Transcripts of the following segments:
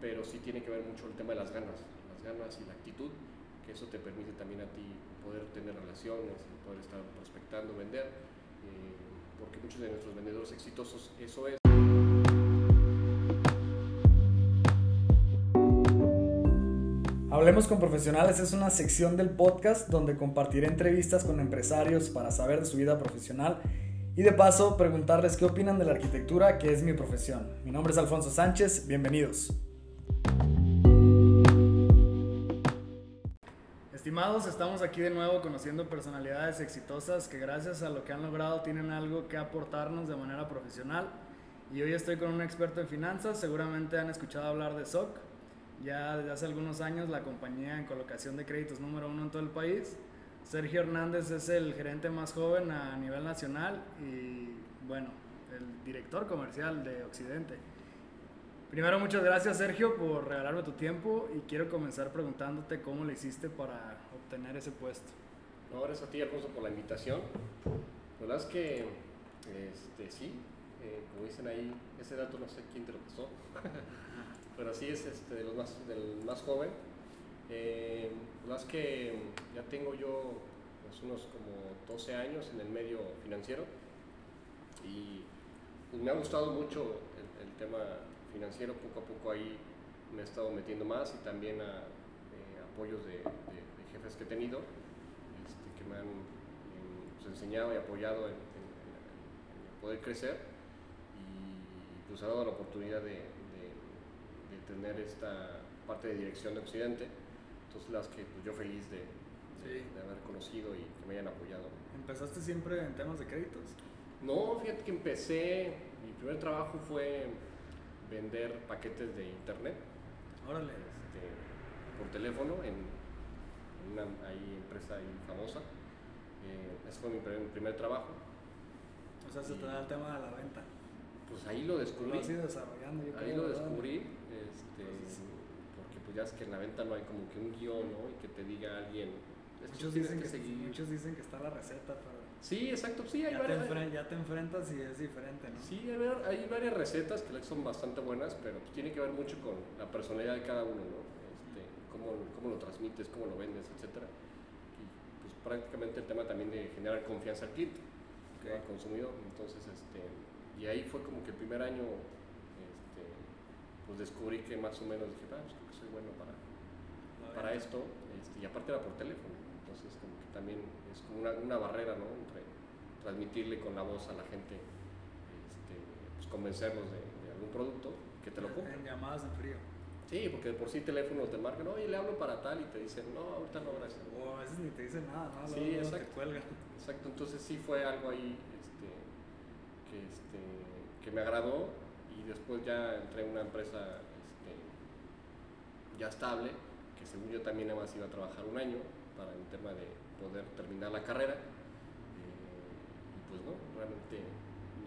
pero sí tiene que ver mucho el tema de las ganas, las ganas y la actitud, que eso te permite también a ti poder tener relaciones, poder estar prospectando, vender, eh, porque muchos de nuestros vendedores exitosos eso es. Hablemos con Profesionales es una sección del podcast donde compartiré entrevistas con empresarios para saber de su vida profesional y de paso preguntarles qué opinan de la arquitectura, que es mi profesión. Mi nombre es Alfonso Sánchez, bienvenidos. Estimados, estamos aquí de nuevo conociendo personalidades exitosas que gracias a lo que han logrado tienen algo que aportarnos de manera profesional. Y hoy estoy con un experto en finanzas, seguramente han escuchado hablar de SOC, ya desde hace algunos años la compañía en colocación de créditos número uno en todo el país. Sergio Hernández es el gerente más joven a nivel nacional y bueno, el director comercial de Occidente. Primero, muchas gracias Sergio por regalarme tu tiempo y quiero comenzar preguntándote cómo le hiciste para obtener ese puesto. No, gracias a ti Alfonso por la invitación. La verdad es que este, sí, eh, como dicen ahí, ese dato no sé quién te lo pasó. pero así es este, de los más, del más joven. Eh, más que ya tengo yo pues, unos como 12 años en el medio financiero y pues, me ha gustado mucho el, tema financiero, poco a poco ahí me he estado metiendo más y también a eh, apoyos de, jefes que he tenido este, que me han pues, enseñado y apoyado en, poder crecer y pues ha dado la oportunidad de, tener esta parte de dirección de Occidente. Entonces las que pues, yo feliz de, de, haber conocido y que me hayan apoyado. ¿Empezaste siempre en temas de créditos? No, fíjate que empecé, mi primer trabajo fue vender paquetes de internet. Órale. Este, por teléfono en, una empresa famosa. Eh, ese fue mi primer, trabajo. O sea, se te da el tema de la venta. Pues ahí lo descubrí. Lo desarrollando. ahí lo descubrí este, porque pues ya es que en la venta no hay como que un guion, ¿no? Y que te diga alguien, muchos dicen que, seguir. muchos dicen que está la receta para... Sí, exacto, sí, hay ya, varias, te ya te enfrentas y es diferente, ¿no? Sí, hay, varias recetas que son bastante buenas, pero pues tiene que ver mucho con la personalidad de cada uno, ¿no? Este, cómo, cómo, lo transmites, cómo lo vendes, etcétera. Y pues prácticamente el tema también de generar confianza al cliente, al consumidor. Entonces, este, y ahí fue como que el primer año pues descubrí que más o menos dije, ah, pues creo que soy bueno para, para esto, este, y aparte era por teléfono, entonces como que también es como una, una barrera, ¿no? Entre transmitirle con la voz a la gente, este, pues convencerlos de, algún producto que te lo compre. En llamadas de frío. Sí, porque de por sí teléfonos te marcan, oye, le hablo para tal y te dicen, no, ahorita no, gracias. O a veces ni te dicen nada, ¿no? Sí, exacto. Te cuelgan. Exacto, entonces sí fue algo ahí este, que, este, que me agradó y después ya entré en una empresa este, ya estable, que según yo también nada más iba a trabajar un año para el tema de poder terminar la carrera. Eh, y pues no, realmente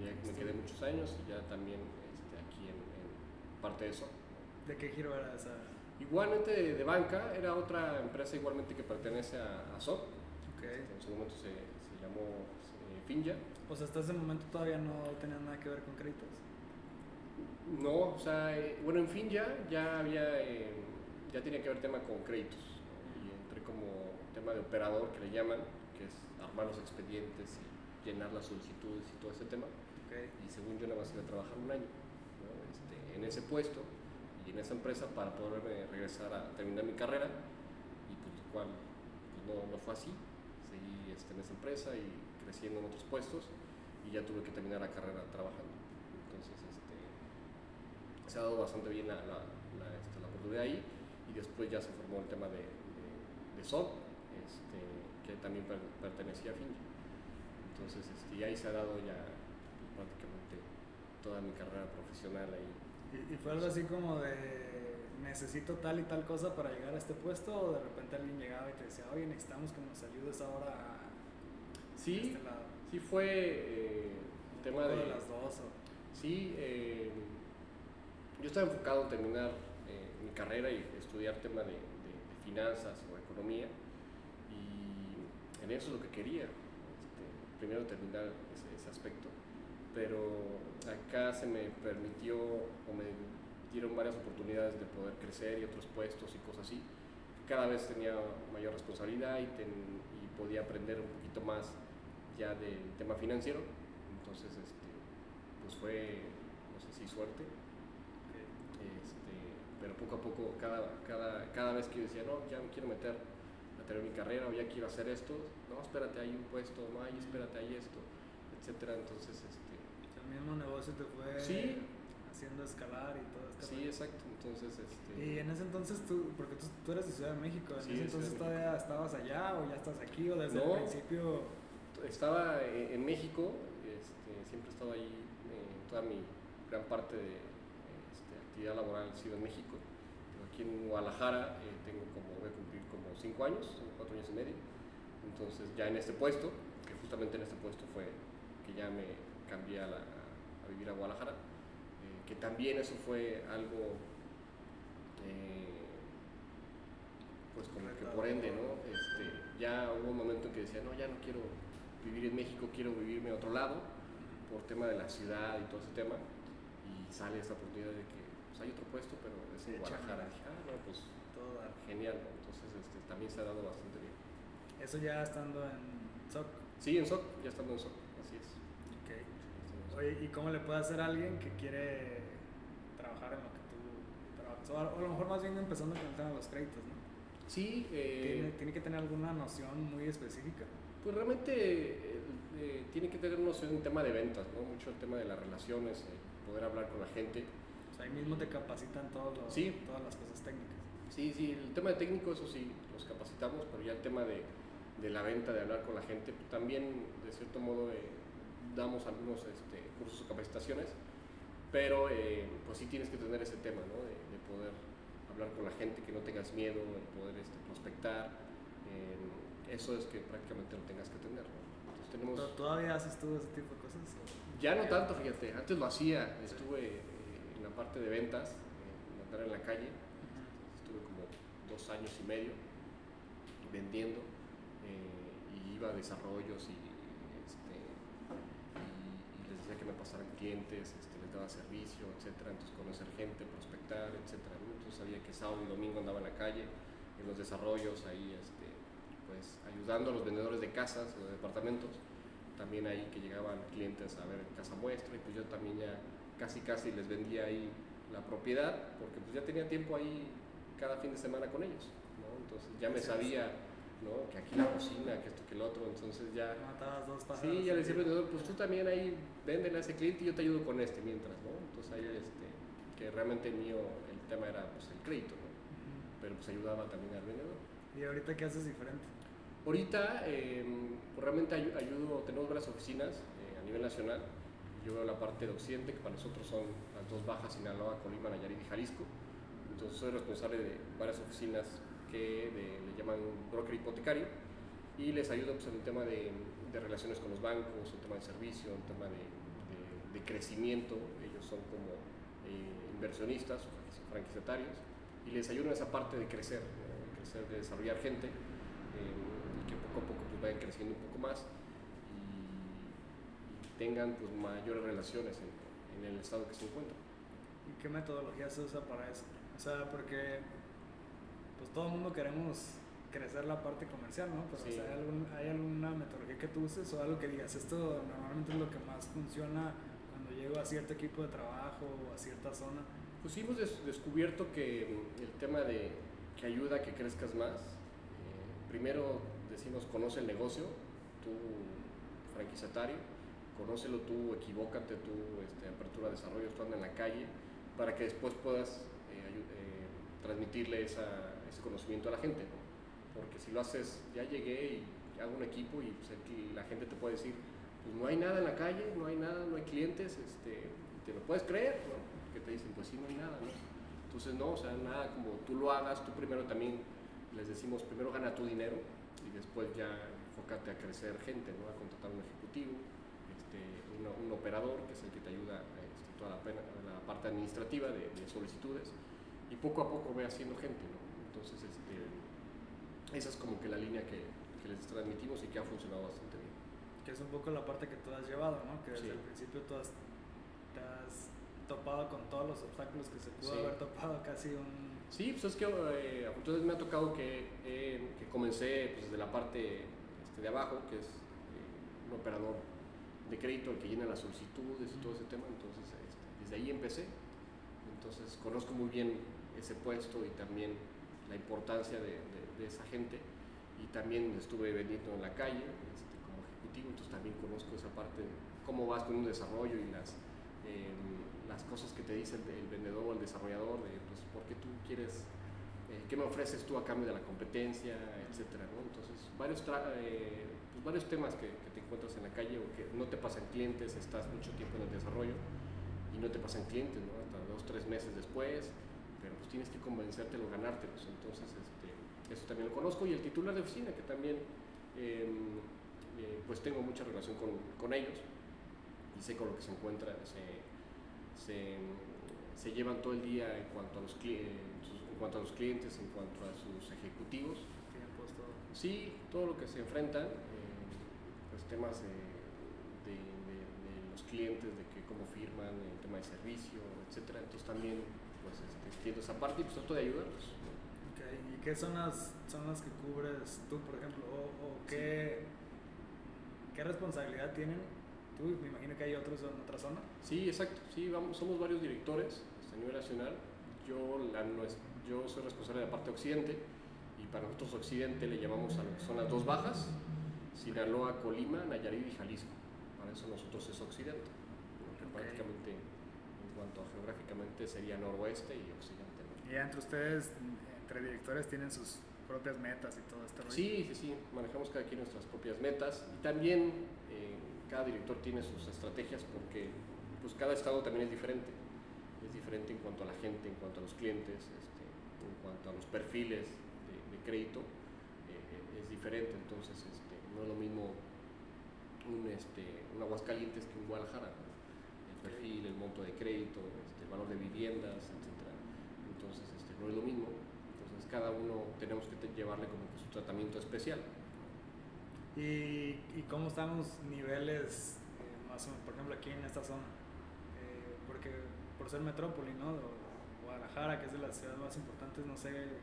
ya me quedé muchos años y ya también este, aquí en, parte de eso. ¿De qué giro era esa? Igualmente de, banca, era otra empresa igualmente que pertenece a, a SOC. Okay. en su momento se, se llamó eh, Finja. Pues hasta ese momento todavía no tenía nada que ver con créditos. No, o sea, eh, bueno, en fin ya, había, eh, ya tenía que ver tema con créditos. Y entré como tema de operador, que le llaman, que es armar los expedientes y llenar las solicitudes y todo ese tema. Y según yo nada más iba a trabajar un año este, en ese puesto en esa empresa para poderme regresar a terminar mi carrera. Y pues lo cual pues, no, no, fue así. Seguí este, en esa empresa y creciendo en otros puestos y ya tuve que terminar la carrera trabajando se ha dado bastante bien la, la, la, este, la oportunidad ahí y después ya se formó el tema de, de, SOP, este, que también pertenecía a Finja. Entonces, este, y ahí se ha dado ya pues, prácticamente toda mi carrera profesional ahí. ¿Y, fue algo así como de necesito tal y tal cosa para llegar a este puesto o de repente alguien llegaba y te decía, oye, necesitamos que nos ayudes ahora a sí, este lado? Sí, fue eh, tema de, de, las dos. O... Sí, eh, yo estaba enfocado en terminar eh, mi carrera y estudiar tema de, finanzas o economía y en eso es lo que quería, este, primero terminar ese, aspecto, pero acá se me permitió o me, dieron varias oportunidades de poder crecer y otros puestos y cosas así. Cada vez tenía mayor responsabilidad y, y podía aprender un poquito más ya del tema financiero. Entonces, este, pues fue, no sé si suerte, este, pero poco a poco, cada, cada, cada vez que yo decía, no, ya me quiero meter a tener mi carrera o ya quiero hacer esto, no, espérate, hay un puesto, no hay, espérate, hay esto, etcétera. Entonces, este, el mismo negocio te fue haciendo escalar y todo esto. Sí, exacto. Entonces, este... Y en ese entonces tú, porque tú, tú eres de Ciudad de México, en ese entonces todavía estabas allá o ya estás aquí o desde el principio. Estaba en México, este, siempre he estado ahí, eh, toda mi gran parte de este, actividad laboral ha sido en México. aquí en Guadalajara eh, tengo como, voy a cumplir como cinco años, cuatro años y medio. Entonces ya en este puesto, que justamente en este puesto fue que ya me cambié a, vivir a Guadalajara, eh, que también eso fue algo, eh, pues como que por ende, ¿no? Este, ya hubo un momento en que decía, no, ya no quiero vivir en México, quiero vivirme a otro lado, por tema de la ciudad y todo ese tema, y sale esta oportunidad de que pues, hay otro puesto, pero es en Guadalajara. Dije, ah, no, pues genial, entonces este, también se ha dado bastante bien. ¿Eso ya estando en SOC? Sí, en SOC, ya estando en SOC. Oye, ¿y cómo le puede hacer a alguien que quiere trabajar en lo que tú trabajas? O a, lo mejor más bien empezando con el tema de los créditos, ¿no? Sí. Eh, ¿Tiene, que tener alguna noción muy específica? Pues realmente eh, eh, tiene que tener noción en tema de ventas, ¿no? Mucho el tema de las relaciones, poder hablar con la gente. O sea, ahí mismo te capacitan todos los, todas las cosas técnicas. Sí, sí, el tema de técnico, eso sí, los capacitamos, pero ya el tema de, de la venta, de hablar con la gente, pues también, de cierto modo, damos algunos este, cursos o capacitaciones, pero eh, pues sí tienes que tener ese tema, ¿no? de, poder hablar con la gente, que no tengas miedo, de poder este, prospectar. Eh, eso es que prácticamente lo tengas que tener. Entonces tenemos... ¿Todavía haces tú ese tipo de cosas? Ya no tanto, fíjate. Antes lo hacía. Estuve eh, en la parte de ventas, andar en la calle. Estuve como dos años y medio vendiendo y iba a desarrollos y que me pasaran clientes, este, les daba servicio, etcétera, entonces conocer gente, prospectar, etcétera, entonces sabía que sábado y domingo andaba en la calle, en los desarrollos, ahí este, pues ayudando a los vendedores de casas o de departamentos, también ahí que llegaban clientes a ver casa muestra y pues yo también ya casi casi les vendía ahí la propiedad porque pues ya tenía tiempo ahí cada fin de semana con ellos, ¿no? entonces ya me sabía ¿no? Que aquí la cocina, que esto, que el otro, entonces ya... Matabas dos pájaros. Sí, ya le decía pues tú también ahí véndele a ese cliente y yo te ayudo con este mientras, ¿no? Entonces ahí, este, que realmente mío, el tema era pues el crédito, ¿no? Pero pues ayudaba también al vendedor. ¿Y ahorita qué haces diferente? Ahorita eh, realmente ayudo, tenemos varias oficinas eh, a nivel nacional. Yo veo la parte de Occidente, que para nosotros son las dos bajas, Sinaloa, Colima, Nayarit y Jalisco. Entonces soy responsable de varias oficinas que le llaman broker hipotecario y les ayuda pues, en el tema de, de, relaciones con los bancos, el tema de servicio, el tema de, de, crecimiento. Ellos son como eh, inversionistas franquiciatarios y les ayuda en esa parte de crecer, de, crecer, de desarrollar gente eh, y que poco a poco pues, vayan creciendo un poco más y, tengan pues, mayores relaciones en, en el estado que se encuentran. ¿Y qué metodología se usa para eso? O sea, porque pues todo el mundo queremos crecer la parte comercial, ¿no? Pero ¿hay, alguna metodología que tú uses o algo que digas, esto normalmente es lo que más funciona cuando llego a cierto equipo de trabajo o a cierta zona? Pues sí hemos descubierto que el tema de que ayuda a que crezcas más, eh, primero decimos conoce el negocio, tú franquiciatario, conócelo tú, equivócate tú, este, apertura, desarrollo, tú anda en la calle, para que después puedas eh, eh, transmitirle esa ese conocimiento a la gente, ¿no? Porque si lo haces, ya llegué y hago un equipo y pues, la gente te puede decir, pues no hay nada en la calle, no hay nada, no hay clientes, este, te lo puedes creer, ¿no? Que te dicen, pues sí, no hay nada, ¿no? Entonces, no, o sea, nada como tú lo hagas, tú primero también les decimos, primero gana tu dinero y después ya enfócate a crecer gente, ¿no? A contratar un ejecutivo, este, un, operador que es el que te ayuda este, toda la, parte administrativa de, de solicitudes y poco a poco ve haciendo gente, ¿no? Entonces, este, esa es como que la línea que, que, les transmitimos y que ha funcionado bastante bien. Que es un poco la parte que tú has llevado, ¿no? Que desde el principio tú has, topado con todos los obstáculos que se pudo Sí. haber topado casi un... Sí, pues es que eh, afortunadamente me ha tocado que, eh, que comencé pues, desde la parte este, de abajo, que es eh, un operador de crédito el que llena las solicitudes y todo ese tema, entonces este, desde ahí empecé. Entonces conozco muy bien ese puesto y también la importancia de, de- de esa gente y también estuve vendiendo en la calle este, como ejecutivo, entonces también conozco esa parte, cómo vas con un desarrollo y las, em, las cosas que te dice el, el vendedor o el desarrollador, de pues, por qué tú quieres, eh, qué me ofreces tú a cambio de la competencia, etcétera, ¿no? Entonces, varios, eh, pues, varios temas que, que te encuentras en la calle o que no te pasan clientes, estás mucho tiempo en el desarrollo y no te pasan clientes, ¿no? Hasta dos, tres meses después, pero pues tienes que convencértelo, ganártelos. Entonces, este, eso también lo conozco. Y el titular de oficina, que también em, eh, pues tengo mucha relación con, con ellos y sé con lo que se encuentra, se, se, se llevan todo el día en cuanto a los, cli- en cuanto a los clientes, en cuanto a sus ejecutivos. Sí, todo lo que se enfrentan, eh, pues temas de, de, de- de los clientes, de que cómo firman, el tema de servicio, etcétera. Entonces también pues este, entiendo esa parte y pues trato de ayudarlos. ¿no? Ok, ¿Y qué zonas son las que cubres tú, por ejemplo? ¿O, o qué, qué responsabilidad tienen? Tú, me imagino que hay otros en otra zona. Sí, exacto. Sí, vamos, somos varios directores este, a nivel nacional. Yo, la, yo soy responsable de la parte occidente y para nosotros occidente le llamamos a lo que son las dos bajas, Sinaloa, Colima, Nayarit y Jalisco. Para eso nosotros es occidente. ¿no? Que Ok. Prácticamente en cuanto a geográficamente sería noroeste y occidente. ¿no? Y entre ustedes, entre directores, tienen sus propias metas y todo este rollo. Sí, sí, sí, manejamos cada quien nuestras propias metas y también eh, cada director tiene sus estrategias porque pues cada estado también es diferente. Es diferente en cuanto a la gente, en cuanto a los clientes, este, en cuanto a los perfiles de, de crédito, eh, es diferente. Entonces, este, no es lo mismo un, este, un Aguascalientes que un Guadalajara. Perfil, el monto de crédito, este, el valor de viviendas, etcétera. Entonces, este, no es lo mismo. Entonces, cada uno tenemos que llevarle como que su tratamiento especial. ¿Y, y cómo están los niveles, eh, más o menos, por ejemplo, aquí en esta zona? Eh, porque por ser metrópoli, ¿no? O- Guadalajara, que es de las ciudades más importantes, no sé, eh,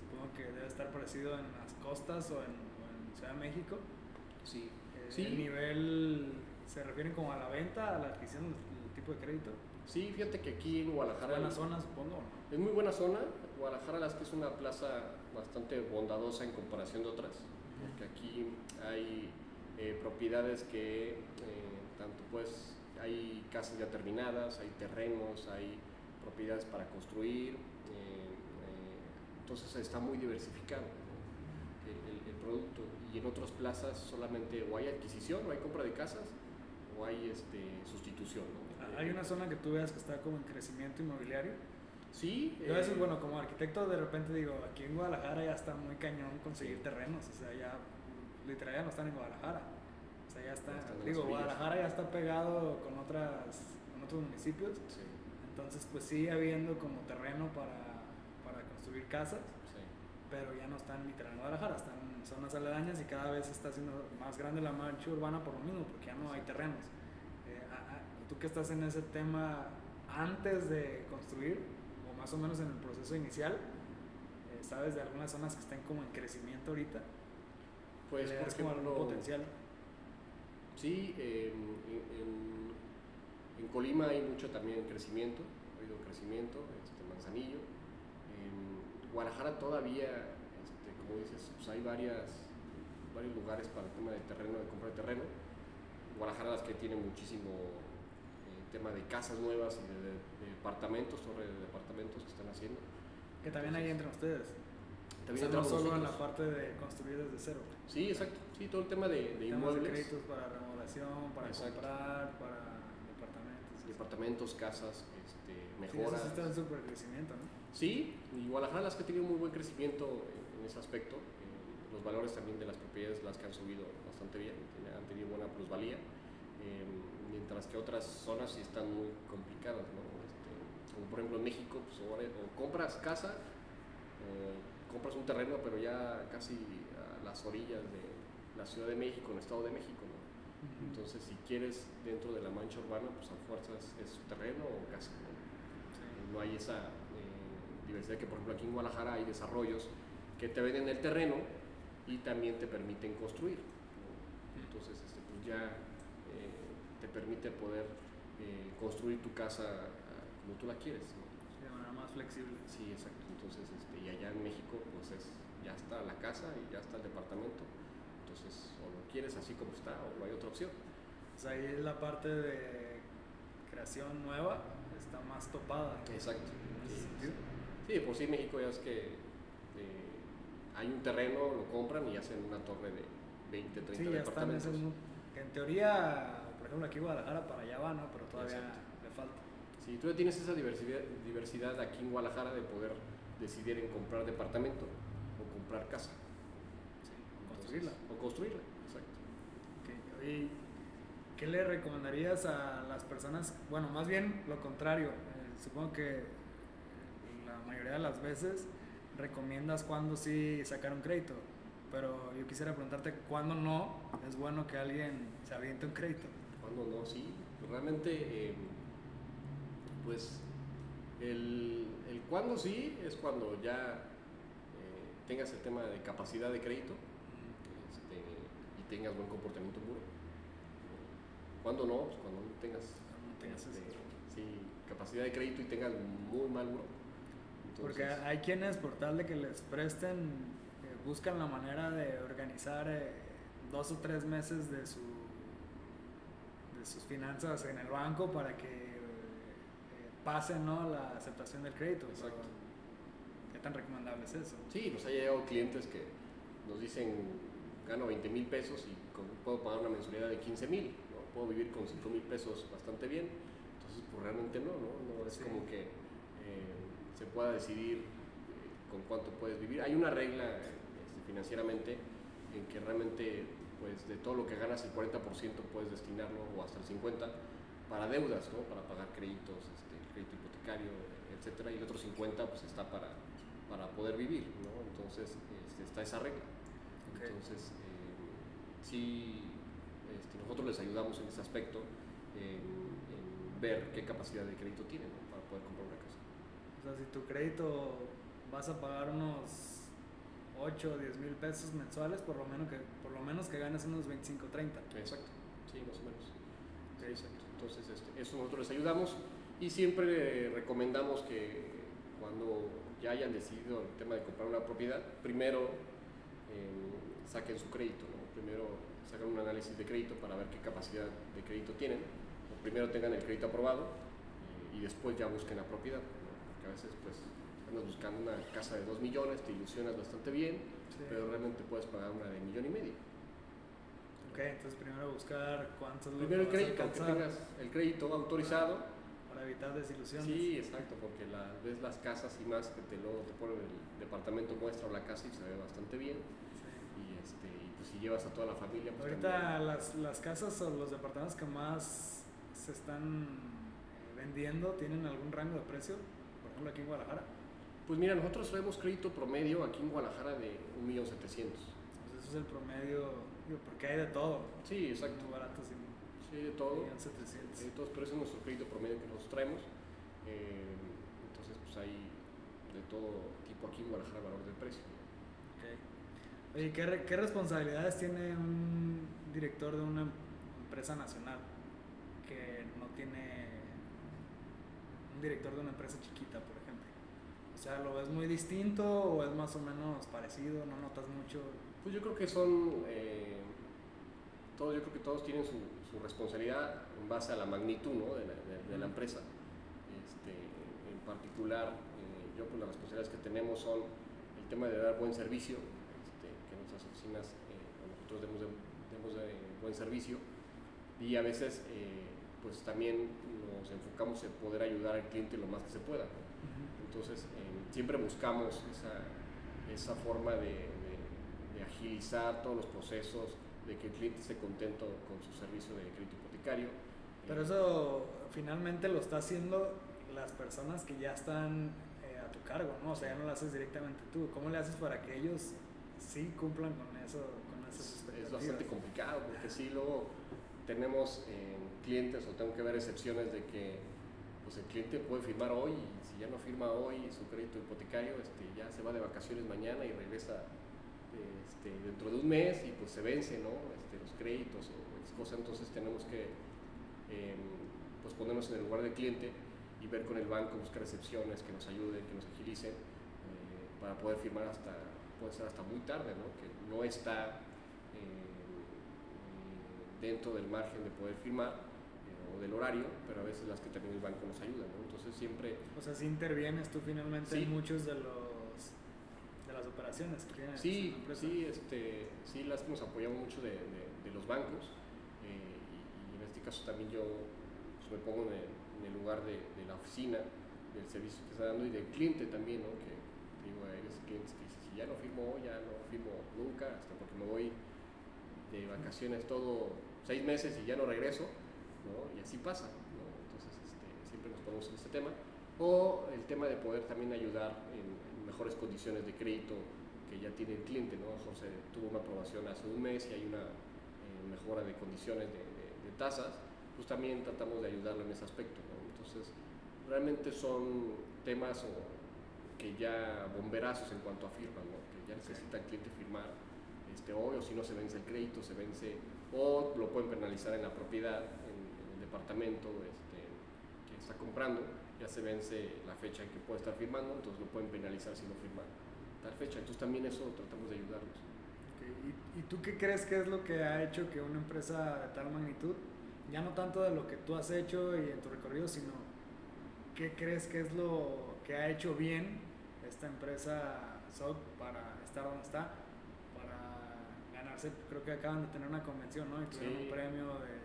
supongo que debe estar parecido en las costas o en, o en Ciudad de México. Sí. Eh, Sí. ¿El nivel se refieren como a la venta, a la adquisición del tipo de crédito? Sí, fíjate que aquí en Guadalajara Buena zona, supongo. es muy buena zona. Guadalajara, la verdad es que es una plaza bastante bondadosa en comparación de otras, porque aquí hay eh, propiedades que eh, tanto pues hay casas ya terminadas, hay terrenos, hay propiedades para construir, eh, eh, entonces está muy diversificado el- el producto y en otras plazas solamente o hay adquisición o hay compra de casas o hay este, sustitución. ¿no? Ah, Hay una zona que tú veas que está como en crecimiento inmobiliario. Sí. Yo a veces, eh, bueno, como arquitecto de repente digo, aquí en Guadalajara ya está muy cañón conseguir terrenos, o sea, ya literal ya no están en Guadalajara. O sea, ya está, Ya digo. Guadalajara ya está pegado con otras con otros municipios, Sí, entonces pues sigue habiendo como terreno para, para construir casas, sí. pero ya no están literal en Guadalajara, están en zonas aledañas y cada vez está haciendo más grande la mancha urbana por lo mismo, porque ya no hay terrenos. Eh, tú que estás en ese tema antes de construir, o más o menos en el proceso inicial, eh, ¿sabes de algunas zonas que están como en crecimiento ahorita? Pues, ¿Le por das como ejemplo, potencial? Sí, en, en- en Colima hay mucho también crecimiento, ha habido crecimiento, este, Manzanillo. En Guadalajara todavía, como dices, pues hay varias, varios lugares para el tema de terreno, de compra de terreno. Guadalajara las que tiene muchísimo eh, tema de casas nuevas y de, de- de departamentos, torre de departamentos que están haciendo. Que también ahí entran ustedes. También o sea, no solo en la nosotros. parte de construir desde cero. Sí, exacto. Sí, todo el tema de, de Temas de inmuebles. créditos para remodelación, para Exacto. comprar, para departamentos. departamentos, casas, este, Sí, eso mejoras. sí está en súper crecimiento, ¿no? Sí, y Guadalajara las que ha tenido muy buen crecimiento en, en ese aspecto. eh, los valores también de las propiedades las que han subido bastante bien, han tenido buena plusvalía, eh, mientras que otras zonas sí están muy complicadas, ¿no? Este, como por ejemplo en México, pues ahora o compras casa, o compras un terreno, pero ya casi a las orillas de la Ciudad de México, en el Estado de México, ¿no? Entonces, si quieres dentro de la mancha urbana, pues a fuerzas es terreno o casa. ¿no? no hay esa eh, diversidad que, por ejemplo, aquí en Guadalajara hay desarrollos que te venden el terreno y también te permiten construir. ¿no? Entonces, este, pues ya eh, te permite poder eh, construir tu casa como tú la quieres. ¿no? De manera más flexible. Sí, exacto. Entonces, este, y allá en México, pues es, ya está la casa y ya está el departamento. Entonces, o lo quieres así como está o no hay otra opción. Sea, ahí la parte de creación nueva está más topada. Exacto. Sí, sí, por sí México ya es que hay un terreno, lo compran y hacen una torre de 20, 30 Sí, ya están departamentos. que en teoría, por ejemplo, aquí en Guadalajara para allá va, ¿no? Pero todavía Exacto. le falta. Sí, tú ya tienes esa diversidad, diversidad aquí en Guadalajara de poder decidir en comprar departamento o comprar casa. Sí, Entonces, construirla. O construirla, exacto. Ok, oye, ¿qué le recomendarías a las personas? Bueno, más bien lo contrario. eh, supongo que la mayoría de las veces recomiendas cuándo sí sacar un crédito. Pero yo quisiera preguntarte cuándo no es bueno que alguien se aviente un crédito. Cuando no, sí. Realmente, eh, pues, el, el cuándo sí es cuando ya eh, tengas el tema de capacidad de crédito este, y tengas buen comportamiento puro. Cuando no, pues cuando no tengas, no tengas este, sí, capacidad de crédito y tengas muy mal buro. Porque hay quienes por tal de que les presten eh, buscan la manera de organizar eh, dos o tres meses de su de sus finanzas en el banco para que eh, pase ¿no? la aceptación del crédito. pero Exacto. ¿Qué tan recomendable es eso? Sí, nos ha llegado clientes que nos dicen, gano 20 mil pesos y con- puedo pagar una mensualidad de 15 mil, ¿no? puedo vivir con 5 mil pesos bastante bien. Entonces, pues realmente no, ¿no? No es Sí. como que se pueda decidir eh, con cuánto puedes vivir. Hay una regla este, financieramente en que realmente, pues de todo lo que ganas, el 40% puedes destinarlo, o hasta el 50%, para deudas, ¿no? Para pagar créditos, este, crédito hipotecario, etcétera, y el otro 50% pues está para, para poder vivir, ¿no? Entonces, este, está esa regla. Entonces, eh, sí, este, nosotros les ayudamos en ese aspecto, en, en ver qué capacidad de crédito tienen ¿no? para poder comprar. O sea, si tu crédito vas a pagar unos 8 o 10 mil pesos mensuales, por lo menos que, por lo menos que ganes unos 25 30. Exacto, sí, más o menos. Exacto. Entonces, este, eso nosotros les ayudamos y siempre recomendamos que cuando ya hayan decidido el tema de comprar una propiedad, primero eh, saquen su crédito, ¿no? Primero sacan un análisis de crédito para ver qué capacidad de crédito tienen. O primero tengan el crédito aprobado eh, y después ya busquen la propiedad. Porque a veces pues andas buscando una casa de 2 millones, te ilusionas bastante bien, Sí. pero realmente puedes pagar una de millón y medio. Ok, entonces primero buscar cuántos Primero el crédito, que tengas el crédito autorizado para evitar desilusiones. Sí, exacto, porque la, ves las casas y más que te luego te ponen el departamento muestra o la casa y se ve bastante bien. Sí. Y, este, y pues si llevas a toda la familia, pues Ahorita las, las casas o los departamentos que más se están eh, vendiendo tienen algún rango de precio, ejemplo aquí en Guadalajara. Pues mira, nosotros traemos crédito promedio aquí en Guadalajara de 1.700.000. Entonces eso es el promedio, digo, porque hay de todo. Sí, exacto. Muy baratos y Sí, de todo. 1.700.000. Eh, todos, pero ese es nuestro crédito promedio que nosotros traemos. Eh, entonces, pues hay de todo tipo aquí en Guadalajara valor del precio. Ok. Oye, ¿qué, ¿qué responsabilidades tiene un director de una empresa nacional que no tiene director de una empresa chiquita, por ejemplo? O sea, ¿lo ves muy distinto o es más o menos parecido? ¿No notas mucho? Pues yo creo que son, eh, todos, yo creo que todos tienen su, su responsabilidad en base a la magnitud ¿no? de, la, de- de la empresa. Este, en particular, eh, yo pues las responsabilidades que tenemos son el tema de dar buen servicio, este, que nuestras oficinas, eh, nosotros demos, de- demos de buen servicio y a veces eh, pues también nos enfocamos en poder ayudar al cliente lo más que se pueda. ¿no? Entonces, eh, siempre buscamos esa, esa forma de, de- de agilizar todos los procesos, de que el cliente esté contento con su servicio de crédito hipotecario. Pero eso finalmente lo está haciendo las personas que ya están eh, a tu cargo, ¿no? O sea, ya no lo haces directamente tú. ¿Cómo le haces para que ellos sí cumplan con eso, con esas es, expectativas? es bastante complicado porque sí, luego tenemos eh, clientes o tengo que ver excepciones de que pues el cliente puede firmar hoy y si ya no firma hoy su crédito hipotecario, este, ya se va de vacaciones mañana y regresa este, dentro de un mes y pues se vence ¿no? este, los créditos o X cosa, entonces tenemos que em, pues ponernos en el lugar del cliente y ver con el banco, buscar excepciones que nos ayuden, que nos agilicen eh, para poder firmar hasta, puede ser hasta muy tarde, ¿no? que no está dentro del margen de poder firmar del horario, pero a veces las que también el banco nos ayuda, ¿no? Entonces siempre... O sea, si intervienes tú finalmente en muchos de los de las operaciones que tienes. Sí, sí, este, sí, las que nos apoyamos mucho de, de, los bancos eh, y, en este caso también yo pues, me pongo en el, lugar de, de, la oficina, del servicio que está dando y del cliente también, ¿no? Que digo, hay clientes que dicen, si ya no firmo ya no firmo nunca, hasta porque me voy de vacaciones todo seis meses y ya no regreso, y así pasa, Entonces este, siempre nos ponemos en este tema. O el tema de poder también ayudar en, mejores condiciones de crédito que ya tiene el cliente, ¿no? José tuvo una aprobación hace un mes y hay una eh, mejora de condiciones de, tasas, pues también tratamos de ayudarlo en ese aspecto, Entonces, realmente son temas que ya bomberazos en cuanto a firmas, Que ya necesita el cliente firmar este, hoy o si no se vence el crédito, se vence o lo pueden penalizar en la propiedad departamento este, que está comprando, ya se vence la fecha en que puede estar firmando, entonces lo pueden penalizar si no firma tal fecha. Entonces también eso tratamos de ayudarlos. ¿Y, tú qué crees que es lo que ha hecho que una empresa de tal magnitud, ya no tanto de lo que tú has hecho y en tu recorrido, sino qué crees que es lo que ha hecho bien esta empresa SOC para estar donde está? Ganarse, creo que acaban de tener una convención, ¿no? Y tuvieron un premio de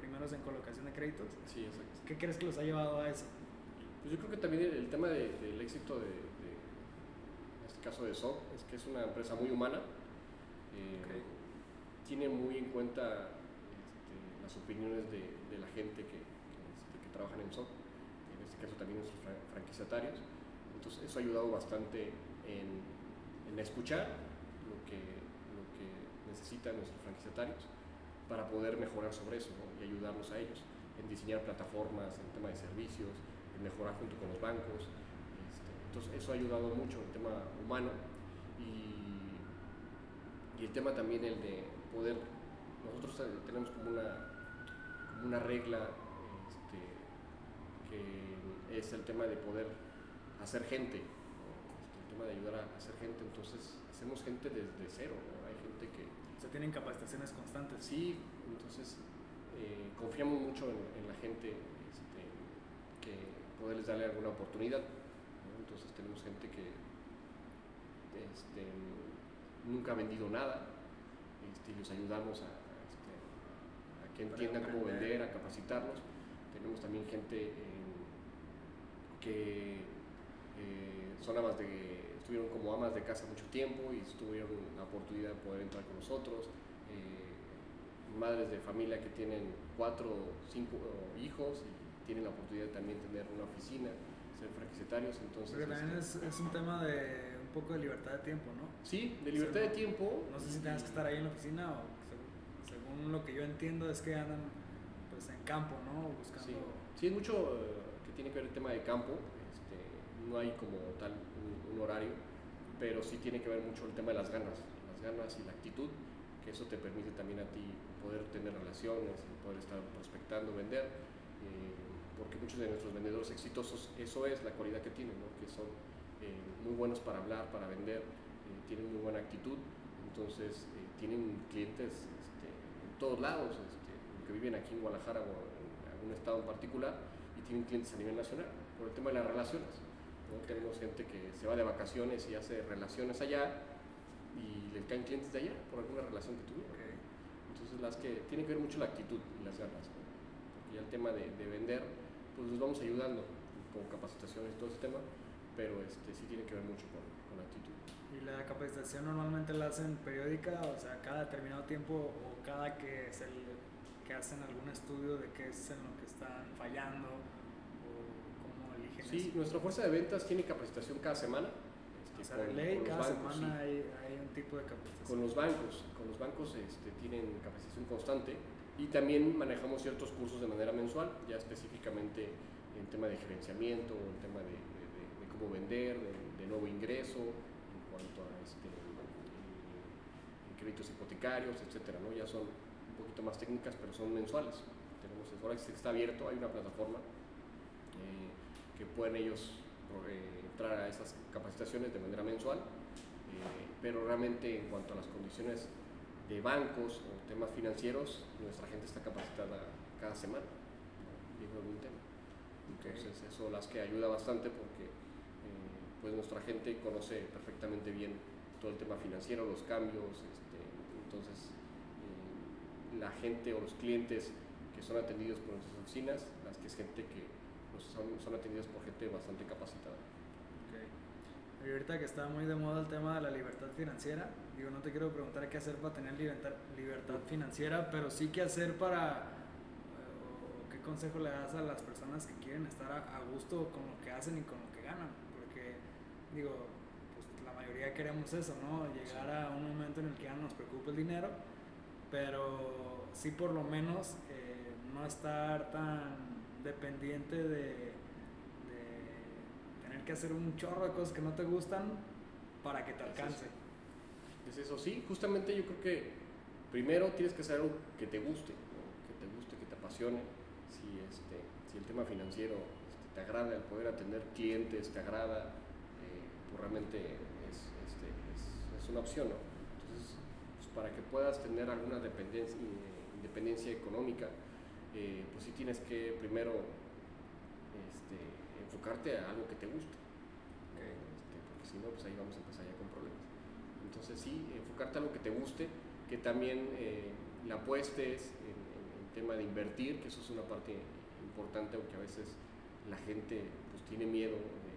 primeros en colocación de créditos. Sí, exacto. ¿Qué crees que los ha llevado a eso? Pues yo creo que también el, tema del éxito de, en este caso de SOC, es que es una empresa muy humana, eh, tiene muy en cuenta este, las opiniones de, la gente que, este, que, trabajan en SOC, en este caso también nuestros franquiciatarios. Entonces eso ha ayudado bastante en, en escuchar lo que, lo que necesitan nuestros franquiciatarios para poder mejorar sobre eso y ayudarlos a ellos en diseñar plataformas, en tema de servicios, en mejorar junto con los bancos. Este, entonces eso ha ayudado mucho en el tema humano y, y, el tema también el de poder, nosotros tenemos como una, una regla este, que es el tema de poder hacer gente, este, el tema de ayudar a hacer gente, entonces hacemos gente desde cero, hay gente que tienen capacitaciones constantes. Sí, entonces eh, confiamos mucho en, la gente este, que poderles darle alguna oportunidad. Entonces tenemos gente que este, nunca ha vendido nada este, y los ayudamos a, que entiendan cómo vender, a capacitarlos. Tenemos también gente que eh, son amas de estuvieron como amas de casa mucho tiempo y tuvieron la oportunidad de poder entrar con nosotros. Eh, madres de familia que tienen cuatro o cinco hijos y tienen la oportunidad de también tener una oficina, ser franquiciatarios. Entonces, Porque también este es, un tema de un poco de libertad de tiempo, ¿no? Sí, de libertad de tiempo. No sé si tengas que estar ahí en la oficina o según, lo que yo entiendo es que andan pues en campo, ¿no? Buscando... Sí, es mucho eh, que tiene que ver el tema de campo. No hay como tal horario, pero sí tiene que ver mucho el tema de las ganas, las ganas y la actitud, que eso te permite también a ti poder tener relaciones, poder estar prospectando, vender, eh, porque muchos de nuestros vendedores exitosos, eso es la cualidad que tienen, que son eh, muy buenos para hablar, para vender, eh, tienen muy buena actitud, entonces tienen clientes este, en todos lados, este, que viven aquí en Guadalajara o en algún estado en particular, y tienen clientes a nivel nacional, por el tema de las relaciones. Tenemos gente que se va de vacaciones y hace relaciones allá y le caen clientes de allá por alguna relación que tuvieron. Entonces, las que tienen que ver mucho la actitud y las ganas. Porque ya el tema de, vender, pues los vamos ayudando con capacitaciones y todo ese tema, pero este, sí tiene que ver mucho con, con la actitud. ¿Y la capacitación normalmente la hacen periódica, o sea, cada determinado tiempo o cada que, es el, que hacen algún estudio de qué es en lo que están fallando? Sí, nuestra fuerza de ventas tiene capacitación cada semana. Este, con, ley, cada semana hay, un tipo de capacitación. Con los bancos, con los bancos este, tienen capacitación constante y también manejamos ciertos cursos de manera mensual, ya específicamente en tema de gerenciamiento, en tema de, cómo vender, de, nuevo ingreso, en cuanto a este, créditos hipotecarios, etcétera, ¿no? Ya son un poquito más técnicas, pero son mensuales. Tenemos, ahora que está abierto, hay una plataforma eh, que pueden ellos eh, entrar a esas capacitaciones de manera mensual, pero realmente en cuanto a las condiciones de bancos o temas financieros, nuestra gente está capacitada cada semana, ¿no? algún tema. Entonces eso las que ayuda bastante porque eh, pues nuestra gente conoce perfectamente bien todo el tema financiero, los cambios, este, entonces eh, la gente o los clientes que son atendidos por nuestras oficinas, las que es gente que pues, son, son atendidos por gente bastante capacitada. Y ahorita que está muy de moda el tema de la libertad financiera, digo, no te quiero preguntar qué hacer para tener libertad, libertad financiera, pero sí qué hacer para, o qué consejo le das a las personas que quieren estar a, gusto con lo que hacen y con lo que ganan, porque digo, pues la mayoría queremos eso, ¿no? Llegar a un momento en el que ya no nos preocupe el dinero, pero sí por lo menos eh, no estar tan dependiente de que hacer un chorro de cosas que no te gustan para que te alcance. Es eso, sí, justamente yo creo que primero tienes que hacer algo que te guste, que te guste, que te apasione. Si, este, si el tema financiero este, te agrada, el poder atender clientes te agrada, eh, pues realmente es, este, es, es, una opción, ¿no? Entonces, pues para que puedas tener alguna dependencia, independencia económica, eh, pues sí tienes que primero enfocarte a algo que te guste. Este, porque si no, pues ahí vamos a empezar ya con problemas. Entonces sí, enfocarte a algo que te guste, que también eh, la apuestes en, el tema de invertir, que eso es una parte importante, aunque a veces la gente pues tiene miedo de,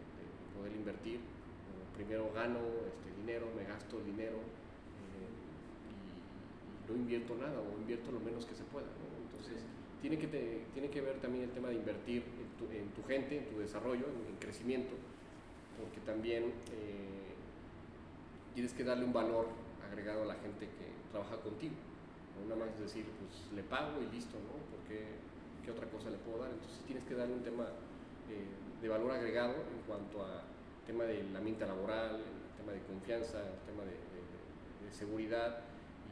poder invertir. primero gano este, dinero, me gasto dinero eh, y, no invierto nada o invierto lo menos que se pueda. Entonces, tiene que, tiene que ver también el tema de invertir en tu, gente, en tu desarrollo, en, crecimiento, porque también eh, tienes que darle un valor agregado a la gente que trabaja contigo. No nada más decir, pues le pago y listo, ¿no? Porque ¿qué otra cosa le puedo dar? Entonces tienes que darle un tema eh, de valor agregado en cuanto a tema del ambiente laboral, el tema de confianza, el tema de, seguridad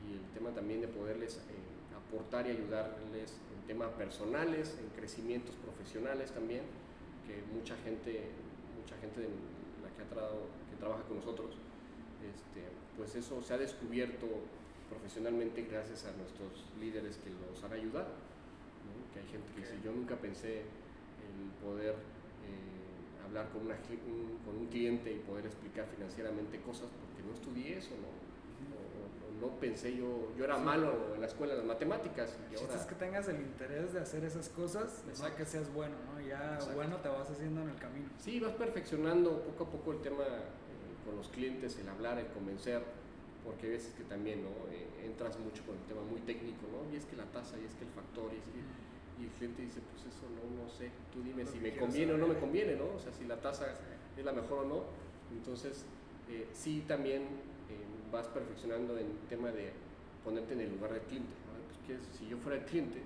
y el tema también de poderles eh, aportar y ayudarles temas personales, en crecimientos profesionales también, que mucha gente, mucha gente de la que, ha que trabaja con nosotros, este, pues eso se ha descubierto profesionalmente gracias a nuestros líderes que los han ayudado. Que hay gente que dice, yo nunca pensé en poder eh, hablar con, una, con un cliente y poder explicar financieramente cosas porque no estudié eso, ¿no? No pensé yo, yo era malo en la escuela de las matemáticas. Y ahora... es que tengas el interés de hacer esas cosas, no que seas bueno, ¿no? Ya bueno te vas haciendo en el camino. Sí, vas perfeccionando poco a poco el tema eh, con los clientes, el hablar, el convencer, porque hay veces que también, ¿no? Eh, entras mucho con el tema muy técnico, ¿no? Y es que la tasa, y es que el factor, y, es que, y el cliente dice, pues eso no, no sé, tú dime si me conviene o no me conviene, ¿no? O sea, si la tasa es la mejor o no. Entonces, eh, sí también vas perfeccionando en tema de ponerte en el lugar del cliente. Pues, si yo fuera el cliente,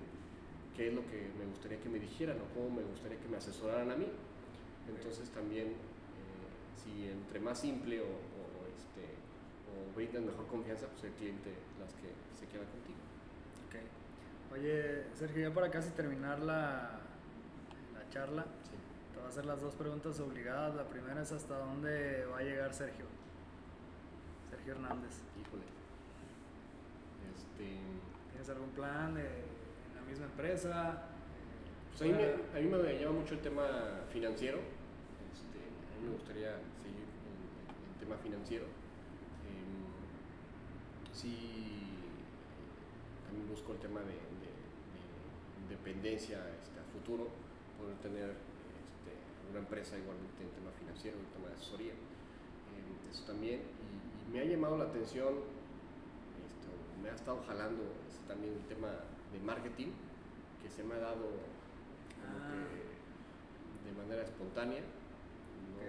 ¿qué es lo que me gustaría que me dijeran o cómo me gustaría que me asesoraran a mí? Entonces también, eh, si entre más simple o, o, este, o brindas mejor confianza, pues el cliente las que se queda contigo. Okay. Oye, Sergio, ya para casi terminar la, la charla, te voy a hacer las dos preguntas obligadas. La primera es hasta dónde va a llegar Sergio. Sergio Hernández. Híjole. Este... ¿Tienes algún plan de, en la misma empresa? Pues a mí, me, a mí me llama mucho el tema financiero. Este, a mí me gustaría seguir en el tema financiero. Eh, sí, también busco el tema de, de, independencia este, a futuro, poder tener este, una empresa igualmente en tema financiero, en tema de asesoría. Eh, eso también me ha llamado la atención, esto, me ha estado jalando también el tema de marketing, que se me ha dado ah. de manera espontánea. No,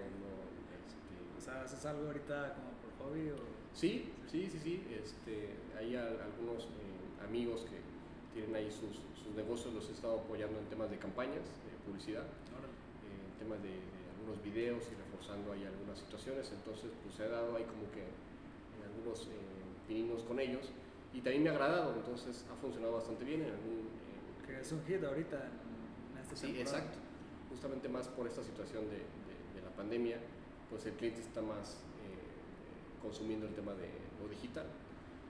este, o sea, ¿haces algo ahorita como por hobby? O? Sí, sí, sí, sí. Este, hay algunos eh, amigos que tienen ahí sus, sus negocios, los he estado apoyando en temas de campañas, de publicidad, eh, en temas de, de, algunos videos y reforzando ahí algunas situaciones, entonces pues he dado ahí como que algunos eh, pininos con ellos y también me ha agradado, entonces ha funcionado bastante bien en algún... que es un hit ahorita en, este Sí, exacto, justamente más por esta situación de, de, de, la pandemia, pues el cliente está más eh, consumiendo el tema de lo digital.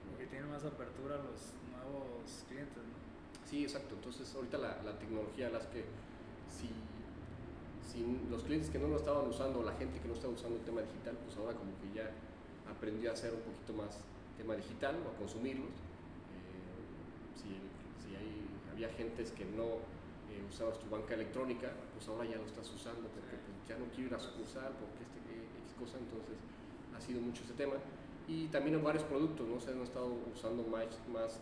Porque tiene más apertura a los nuevos clientes, ¿no? Sí, exacto. Entonces, ahorita la, la tecnología, las que si, si, los clientes que no lo estaban usando, la gente que no estaba usando el tema digital, pues ahora como que ya aprendió a hacer un poquito más tema digital o a consumirlos. Eh, si, si hay, había gentes que no eh, usabas tu banca electrónica, pues ahora ya lo estás usando porque pues, ya no quiero ir a sucursal porque este X cosa, entonces ha sido mucho ese tema. Y también en varios productos, ¿no? Se han estado usando más, más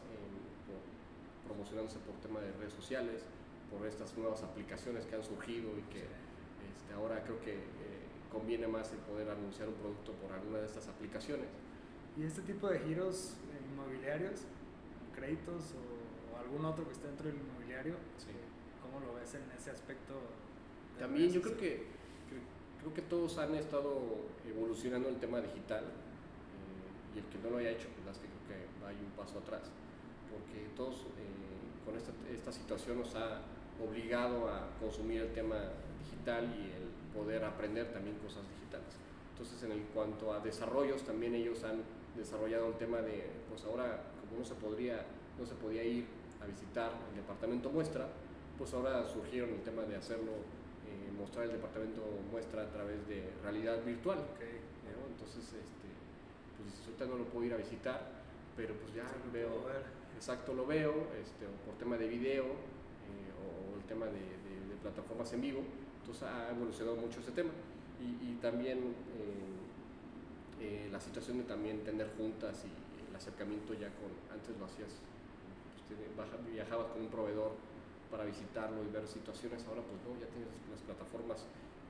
promocionándose por tema de redes sociales, por estas nuevas aplicaciones que han surgido y que este, ahora creo que eh, conviene más el poder anunciar un producto por alguna de estas aplicaciones. ¿Y este tipo de giros inmobiliarios, créditos o, o algún otro que esté dentro del inmobiliario, Sí. cómo lo ves en ese aspecto? También yo creo que, creo que todos han estado evolucionando el tema digital eh, y el que no lo haya hecho, pues es que creo que hay un paso atrás, porque todos eh, con esta, esta situación nos ha obligado a consumir el tema digital y el poder aprender también cosas digitales. Entonces, en el cuanto a desarrollos, también ellos han desarrollado el tema de, pues ahora, como no se podría, no se podía ir a visitar el departamento muestra, pues ahora surgieron el tema de hacerlo, eh, mostrar el departamento muestra a través de realidad virtual. Ok. ¿no? Entonces, este, pues ahorita no lo puedo ir a visitar, pero pues ya lo veo, exacto, lo veo, este, o por tema de video eh, o, o el tema de, de- de plataformas en vivo, entonces ha evolucionado mucho ese tema. Y, y también eh, eh, la situación de también tener juntas y el acercamiento ya con, antes lo hacías, pues, viajabas con un proveedor para visitarlo y ver situaciones, ahora pues no, ya tienes las plataformas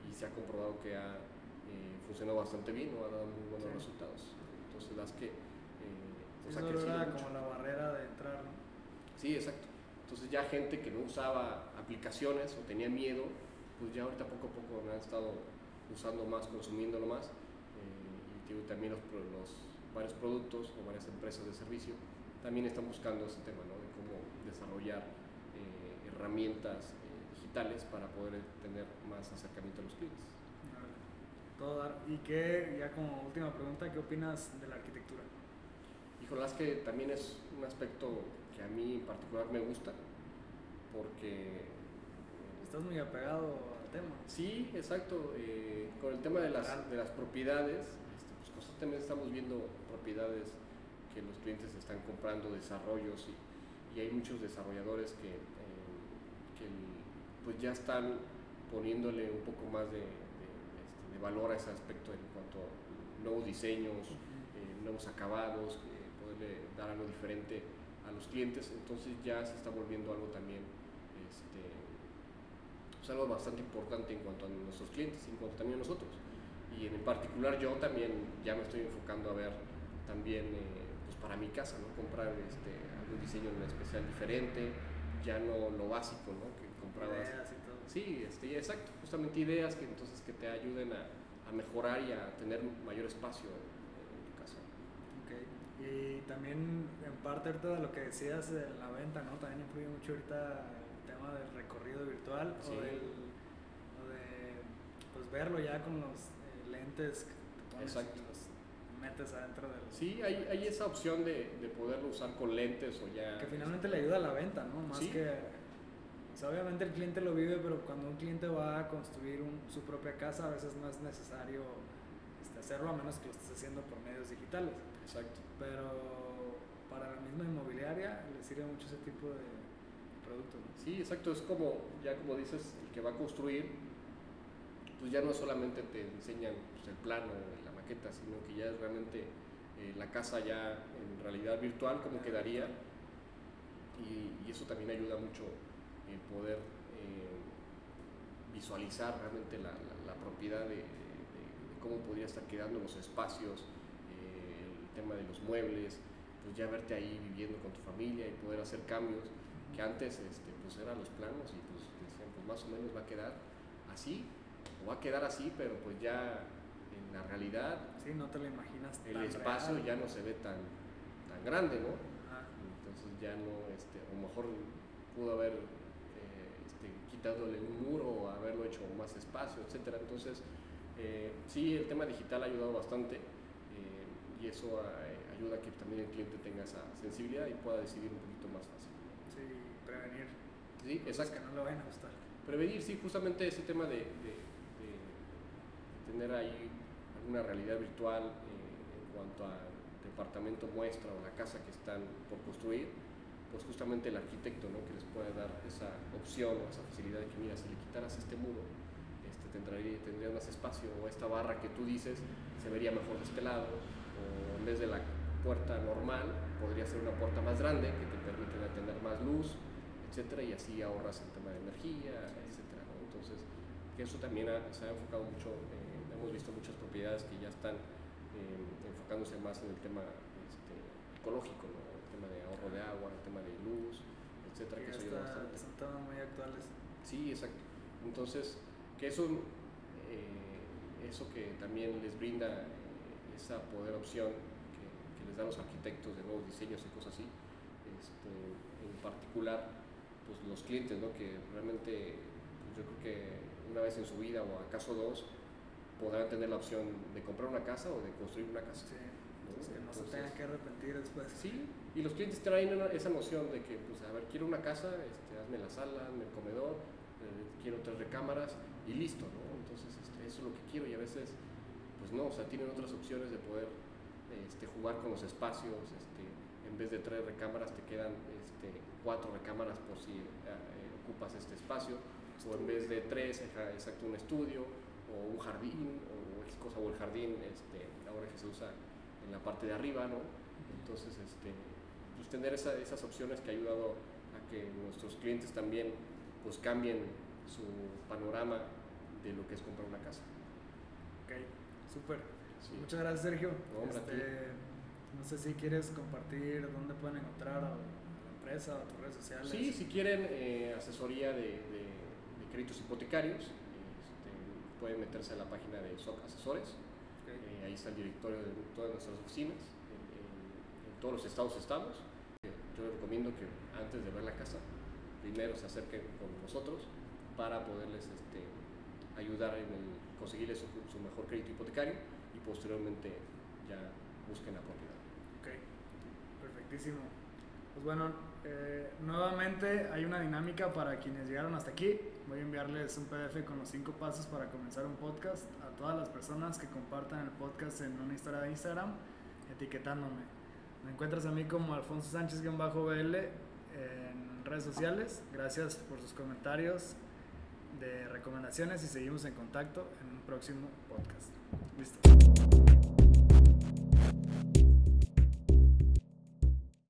y se ha comprobado que ha eh, funcionado bastante bien, ¿no? ha dado muy buenos Sí. resultados. Entonces las que... eh, pues, Eso era mucho. como la barrera de entrar, ¿no? Sí, exacto. Entonces ya gente que no usaba aplicaciones o tenía miedo, pues ya ahorita poco a poco han estado usando más, consumiéndolo más. eh, y digo, también los, los varios productos o varias empresas de servicio también están buscando ese tema, ¿no? De cómo desarrollar eh, herramientas eh, digitales para poder tener más acercamiento a los clientes. Todo dar. ¿Y qué, ya como última pregunta, qué opinas de la arquitectura? Híjole, es que también es un aspecto que a mí en particular me gusta, porque Estás muy apegado tema. Sí, exacto. eh, con el tema de las, de las propiedades, este, pues constantemente estamos viendo propiedades que los clientes están comprando, desarrollos, y, y hay muchos desarrolladores que, eh, que pues ya están poniéndole un poco más de, de, este, de valor a ese aspecto en cuanto a nuevos diseños, eh, nuevos acabados, poderle dar algo diferente a los clientes. Entonces ya se está volviendo algo también este, pues algo bastante importante en cuanto a nuestros clientes y en cuanto también a nosotros. Y en particular yo también ya me estoy enfocando a ver también eh, pues para mi casa, ¿no? comprar este, algún diseño en especial diferente, ya no lo básico ¿no? que comprabas. Ideas y todo. Sí, este, exacto, justamente ideas que entonces que te ayuden a, a mejorar y a tener mayor espacio en, en tu casa. Ok. Y también, en parte, ahorita de lo que decías de la venta, ¿no? También influye mucho ahorita del recorrido virtual Sí. o, del, o de pues, verlo ya con los eh, lentes que te pones Exacto. y los metes adentro del... Sí, hay, hay esa opción de, de poderlo usar con lentes o ya... Que finalmente le ayuda a la venta, ¿no? Más Sí. que... o sea, obviamente el cliente lo vive, pero cuando un cliente va a construir un- su propia casa, a veces no es necesario este, hacerlo a menos que lo estés haciendo por medios digitales. Exacto. Pero para la misma inmobiliaria le sirve mucho ese tipo de producto, ¿no? Sí, exacto, es como, ya como dices, el que va a construir, pues ya no solamente te enseñan pues, el plano la maqueta, sino que ya es realmente eh, la casa ya en realidad virtual, como quedaría, y, y eso también ayuda mucho en poder eh, visualizar realmente la, la- la propiedad de, de- de cómo podría estar quedando los espacios, eh, el tema de los muebles, pues ya verte ahí viviendo con tu familia y poder hacer cambios que antes este, pues eran los planos y pues decían, pues más o menos va a quedar así, o va a quedar así, pero pues ya en la realidad Sí, no te lo imaginas. el tan espacio real. ya no se ve tan, tan grande, ¿no? Ajá. Entonces ya no, este, a lo mejor pudo haber eh, este, quitándole un muro o haberlo hecho más espacio, etcétera. Entonces, eh, sí, el tema digital ha ayudado bastante eh, y eso eh, ayuda a que también el cliente tenga esa sensibilidad y pueda decidir un poquito más fácil. Prevenir. Sí, cosas exacto. que no le vayan a gustar. Prevenir, sí, justamente ese tema de, de- de- de tener ahí alguna realidad virtual eh, en cuanto al departamento muestra o la casa que están por construir, pues justamente el arquitecto, ¿no? Que les puede dar esa opción o esa facilidad de que, mira, si le quitaras este muro, este, tendría, tendría más espacio o esta barra que tú dices se vería mejor de este lado, o en vez de la puerta normal, podría ser una puerta más grande que te permite tener más luz, etcétera, y así ahorras el tema de energía, etcétera. ¿no? Entonces, que eso también ha- se ha enfocado mucho, eh, hemos visto muchas propiedades que ya están eh, enfocándose más en el tema este, ecológico, ¿no? el tema de ahorro de agua, el tema de luz, etcétera, que Ya eso ayuda bastante. son temas muy actuales. Sí, exacto. Entonces, que eso, eh, eso que también les brinda esa poder opción que, que les dan los arquitectos de nuevos diseños y cosas así, este, en particular, pues los clientes, ¿no? que realmente pues, yo creo que una vez en su vida o acaso dos podrán tener la opción de comprar una casa o de construir una casa. Sí. que no se tengan que arrepentir después. Sí, y los clientes traen una- esa noción de que, pues, a ver, quiero una casa, este, hazme la sala, hazme el comedor, eh, quiero tres recámaras y listo, ¿no? Entonces, este, eso es lo que quiero y a veces, pues no, o sea, tienen otras opciones de poder este, jugar con los espacios, este, en vez de tres recámaras te quedan este, cuatro recámaras por si eh, ocupas este espacio, o en vez de tres, exacto, un estudio, o un jardín, o X cosa, o el jardín, este, ahora que se usa en la parte de arriba, ¿no? Entonces, este, pues tener esa- esas opciones que ha ayudado a que nuestros clientes también pues cambien su panorama de lo que es comprar una casa. Ok, súper. Sí. Muchas gracias, Sergio. No. Este, no sé si quieres compartir dónde pueden encontrar la empresa, a tus redes sociales. Sí, si quieren eh, asesoría de, de- de créditos hipotecarios, este, pueden meterse a la página de SOC Asesores. Ok. Eh, ahí está el directorio de todas nuestras oficinas. En, en- en todos los estados estamos. Yo les recomiendo que antes de ver la casa, primero se acerquen con nosotros para poderles este, ayudar en el, conseguirles su, su mejor crédito hipotecario y posteriormente ya busquen la propiedad. Ok, perfectísimo. Pues bueno, eh, nuevamente hay una dinámica para quienes llegaron hasta aquí. Voy a enviarles un PDF con los cinco pasos para comenzar un podcast a todas las personas que compartan el podcast en una historia de Instagram, etiquetándome. Me encuentras a mí como Alfonso Sánchez-BL en redes sociales. Gracias por sus comentarios de recomendaciones y seguimos en contacto en un próximo podcast. Listo.